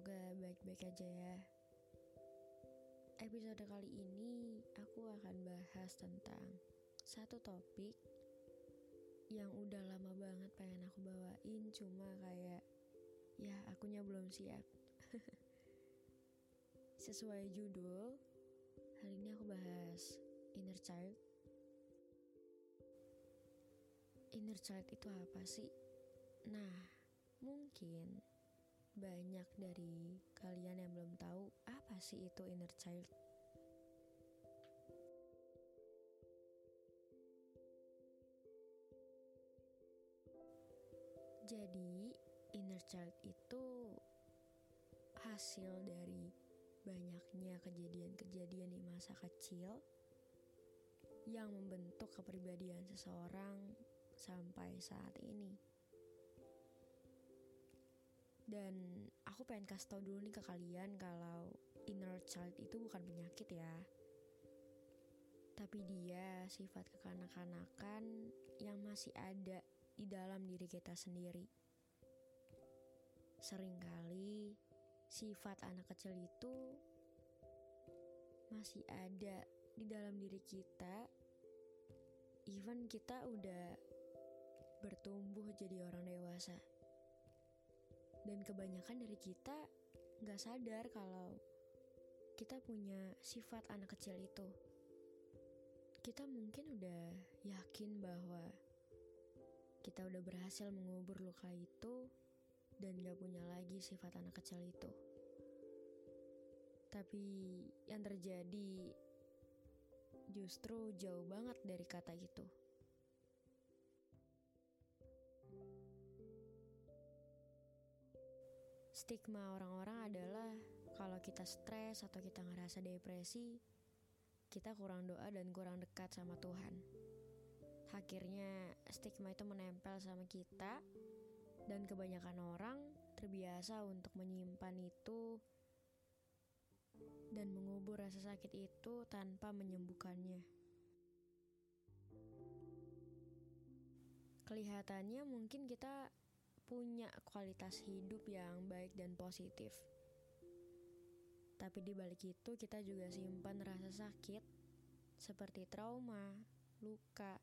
Semoga baik-baik aja ya. Episode kali ini aku akan bahas tentang satu topik yang udah lama banget pengen aku bawain cuma kayak ya akunya belum siap. Sesuai judul, hari ini aku bahas inner child inner child itu apa sih? Nah, mungkin banyak dari kalian yang belum tahu apa sih itu inner child. Jadi, inner child itu hasil dari banyaknya kejadian-kejadian di masa kecil yang membentuk kepribadian seseorang sampai saat ini. Dan aku pengen kasih tau dulu nih ke kalian kalau inner child itu bukan penyakit ya. Tapi dia sifat kekanak-kanakan yang masih ada di dalam diri kita sendiri. Seringkali sifat anak kecil itu masih ada di dalam diri kita even kita udah bertumbuh jadi orang dewasa. Dan kebanyakan dari kita nggak sadar kalau kita punya sifat anak kecil itu. Kita mungkin udah yakin bahwa kita udah berhasil mengubur luka itu dan gak punya lagi sifat anak kecil itu. Tapi yang terjadi justru jauh banget dari kata itu. Stigma orang-orang adalah kalau kita stres atau kita ngerasa depresi, kita kurang doa dan kurang dekat sama Tuhan. Akhirnya stigma itu menempel sama kita dan kebanyakan orang terbiasa untuk menyimpan itu dan mengubur rasa sakit itu tanpa menyembuhkannya. Kelihatannya mungkin kita punya kualitas hidup yang baik dan positif. Tapi di balik itu kita juga simpan rasa sakit seperti trauma, luka,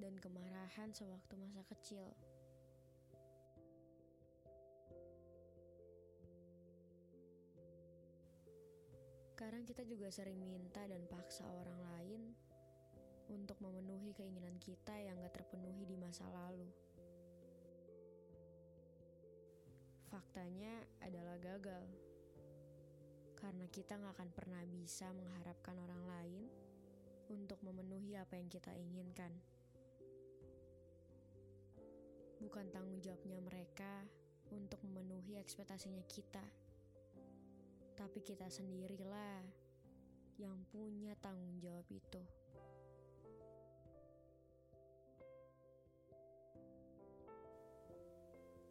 dan kemarahan sewaktu masa kecil. Kadang kita juga sering minta dan paksa orang lain untuk memenuhi keinginan kita yang gak terpenuhi di masa lalu. Faktanya adalah gagal. Karena kita gak akan pernah bisa mengharapkan orang lain untuk memenuhi apa yang kita inginkan. Bukan tanggung jawabnya mereka untuk memenuhi ekspektasinya kita tapi kita sendirilah yang punya tanggung jawab itu.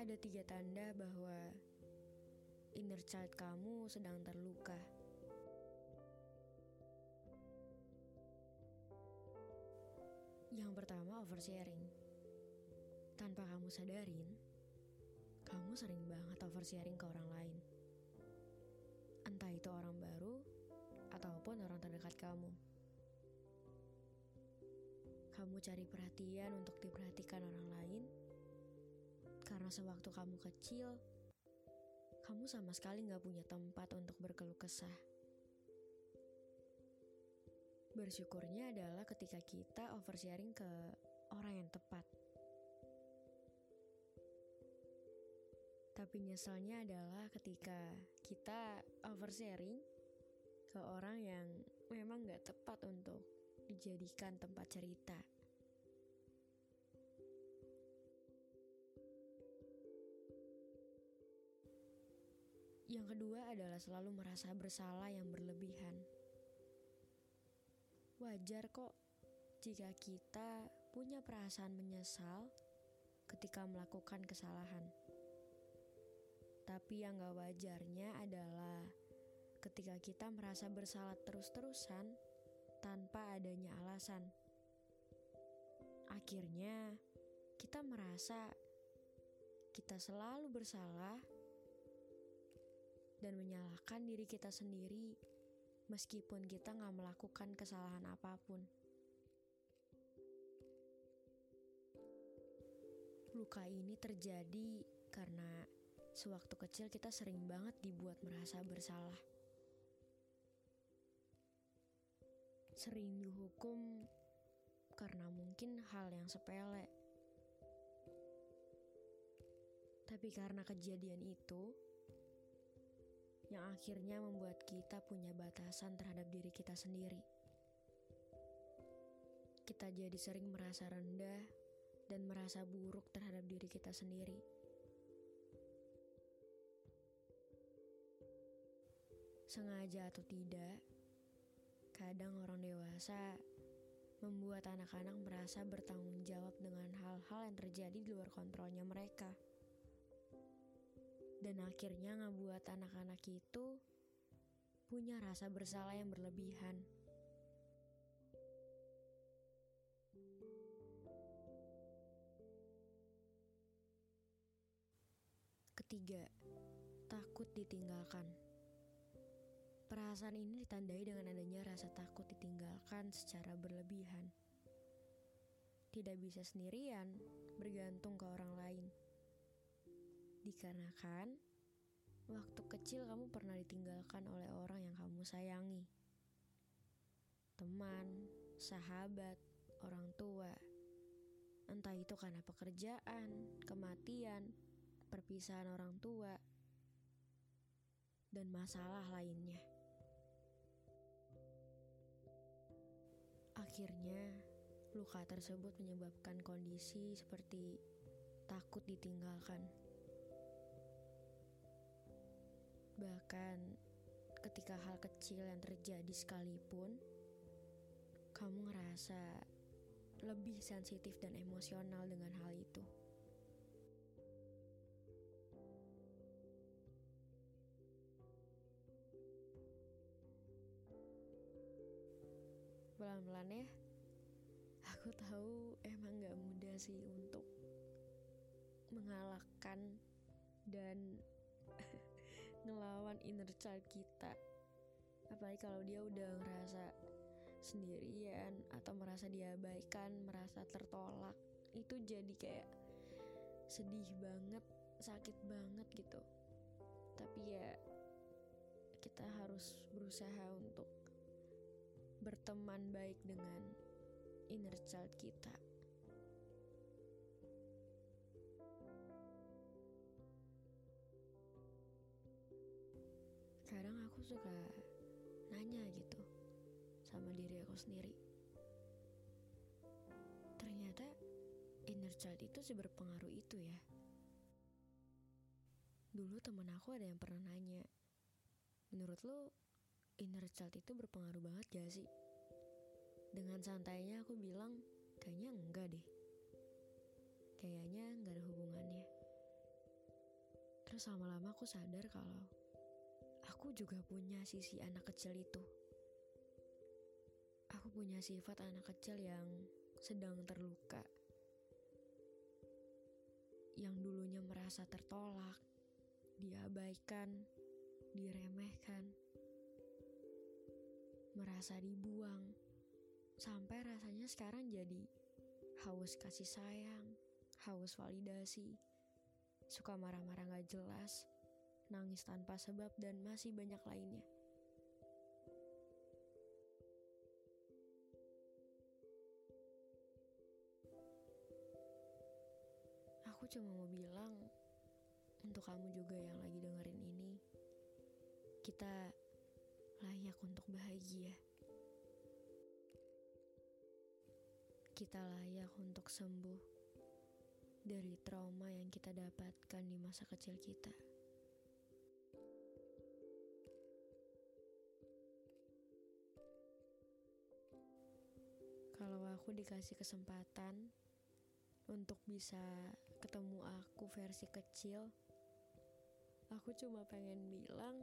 Ada tiga tanda bahwa inner child kamu sedang terluka. Yang pertama oversharing. Tanpa kamu sadarin, kamu sering banget oversharing ke orang lain entah itu orang baru ataupun orang terdekat kamu. Kamu cari perhatian untuk diperhatikan orang lain karena sewaktu kamu kecil, kamu sama sekali gak punya tempat untuk berkeluh kesah. Bersyukurnya adalah ketika kita oversharing ke orang yang tepat. Tapi nyeselnya adalah ketika kita oversharing ke orang yang memang gak tepat untuk dijadikan tempat cerita. Yang kedua adalah selalu merasa bersalah yang berlebihan. Wajar kok jika kita punya perasaan menyesal ketika melakukan kesalahan. Tapi yang gak wajarnya adalah ketika kita merasa bersalah terus-terusan tanpa adanya alasan. Akhirnya, kita merasa kita selalu bersalah dan menyalahkan diri kita sendiri meskipun kita nggak melakukan kesalahan apa pun. Luka ini terjadi karena sewaktu kecil kita sering banget dibuat merasa bersalah. Sering dihukum karena mungkin hal yang sepele. Tapi karena kejadian itu, yang akhirnya membuat kita punya batasan terhadap diri kita sendiri. Kita jadi sering merasa rendah dan merasa buruk terhadap diri kita sendiri. Sengaja atau tidak, kadang orang dewasa membuat anak-anak merasa bertanggung jawab dengan hal-hal yang terjadi di luar kontrolnya mereka dan akhirnya ngebuat anak-anak itu punya rasa bersalah yang berlebihan. Ketiga, takut ditinggalkan. Perasaan ini ditandai dengan adanya rasa takut ditinggalkan secara berlebihan. Tidak bisa sendirian, bergantung ke orang lain Dikarenakan waktu kecil kamu pernah ditinggalkan oleh orang yang kamu sayangi. Teman, sahabat, orang tua. Entah itu karena pekerjaan, kematian, perpisahan orang tua, dan masalah lainnya. Akhirnya, luka tersebut menyebabkan kondisi seperti takut ditinggalkan. Bahkan ketika hal kecil yang terjadi sekalipun, kamu ngerasa lebih sensitif dan emosional dengan hal itu. Pelan-pelan ya, aku tahu emang gak mudah sih untuk mengalahkan dan ngelawan inner child kita. Apalagi kalau dia udah ngerasa sendirian atau merasa diabaikan merasa tertolak itu jadi kayak sedih banget sakit banget gitu. Tapi ya kita harus berusaha untuk berteman baik dengan inner child kita kadang aku suka nanya gitu sama diri aku sendiri. Ternyata inner child itu sih berpengaruh itu ya. Dulu temen aku ada yang pernah nanya, menurut lo inner child itu berpengaruh banget gak sih? Dengan santainya aku bilang, kayaknya enggak deh. Kayaknya enggak ada hubungannya. Terus lama-lama aku sadar kalau aku juga punya sisi anak kecil itu. Aku punya sifat anak kecil yang sedang terluka. Yang dulunya merasa tertolak, diabaikan, diremehkan, merasa dibuang, sampai rasanya sekarang jadi haus kasih sayang, haus validasi, suka marah-marah gak jelas, nangis tanpa sebab, dan masih banyak lainnya. Aku cuma mau bilang, untuk kamu juga yang lagi dengerin ini, kita layak untuk bahagia. Kita layak untuk sembuh dari trauma yang kita dapatkan di masa kecil kita. Aku dikasih kesempatan untuk bisa ketemu aku versi kecil, aku cuma pengen bilang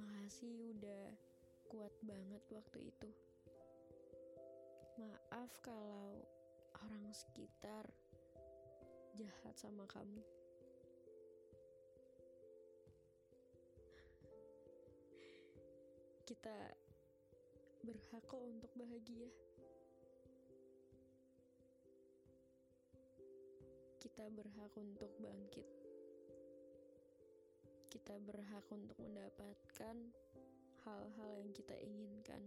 makasih udah kuat banget waktu itu. Maaf kalau orang sekitar jahat sama kamu. Kita berhak kok untuk bahagia. Kita berhak untuk bangkit. Kita berhak untuk mendapatkan hal-hal yang kita inginkan.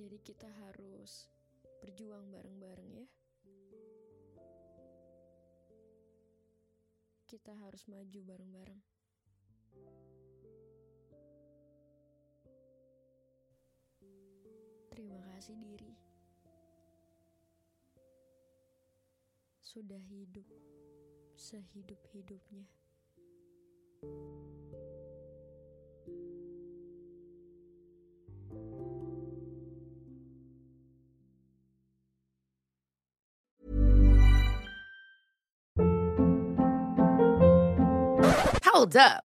Jadi kita harus berjuang bareng-bareng ya. Kita harus maju bareng-bareng. Kasih diri. Sudah hidup sehidup-hidupnya. Hold up.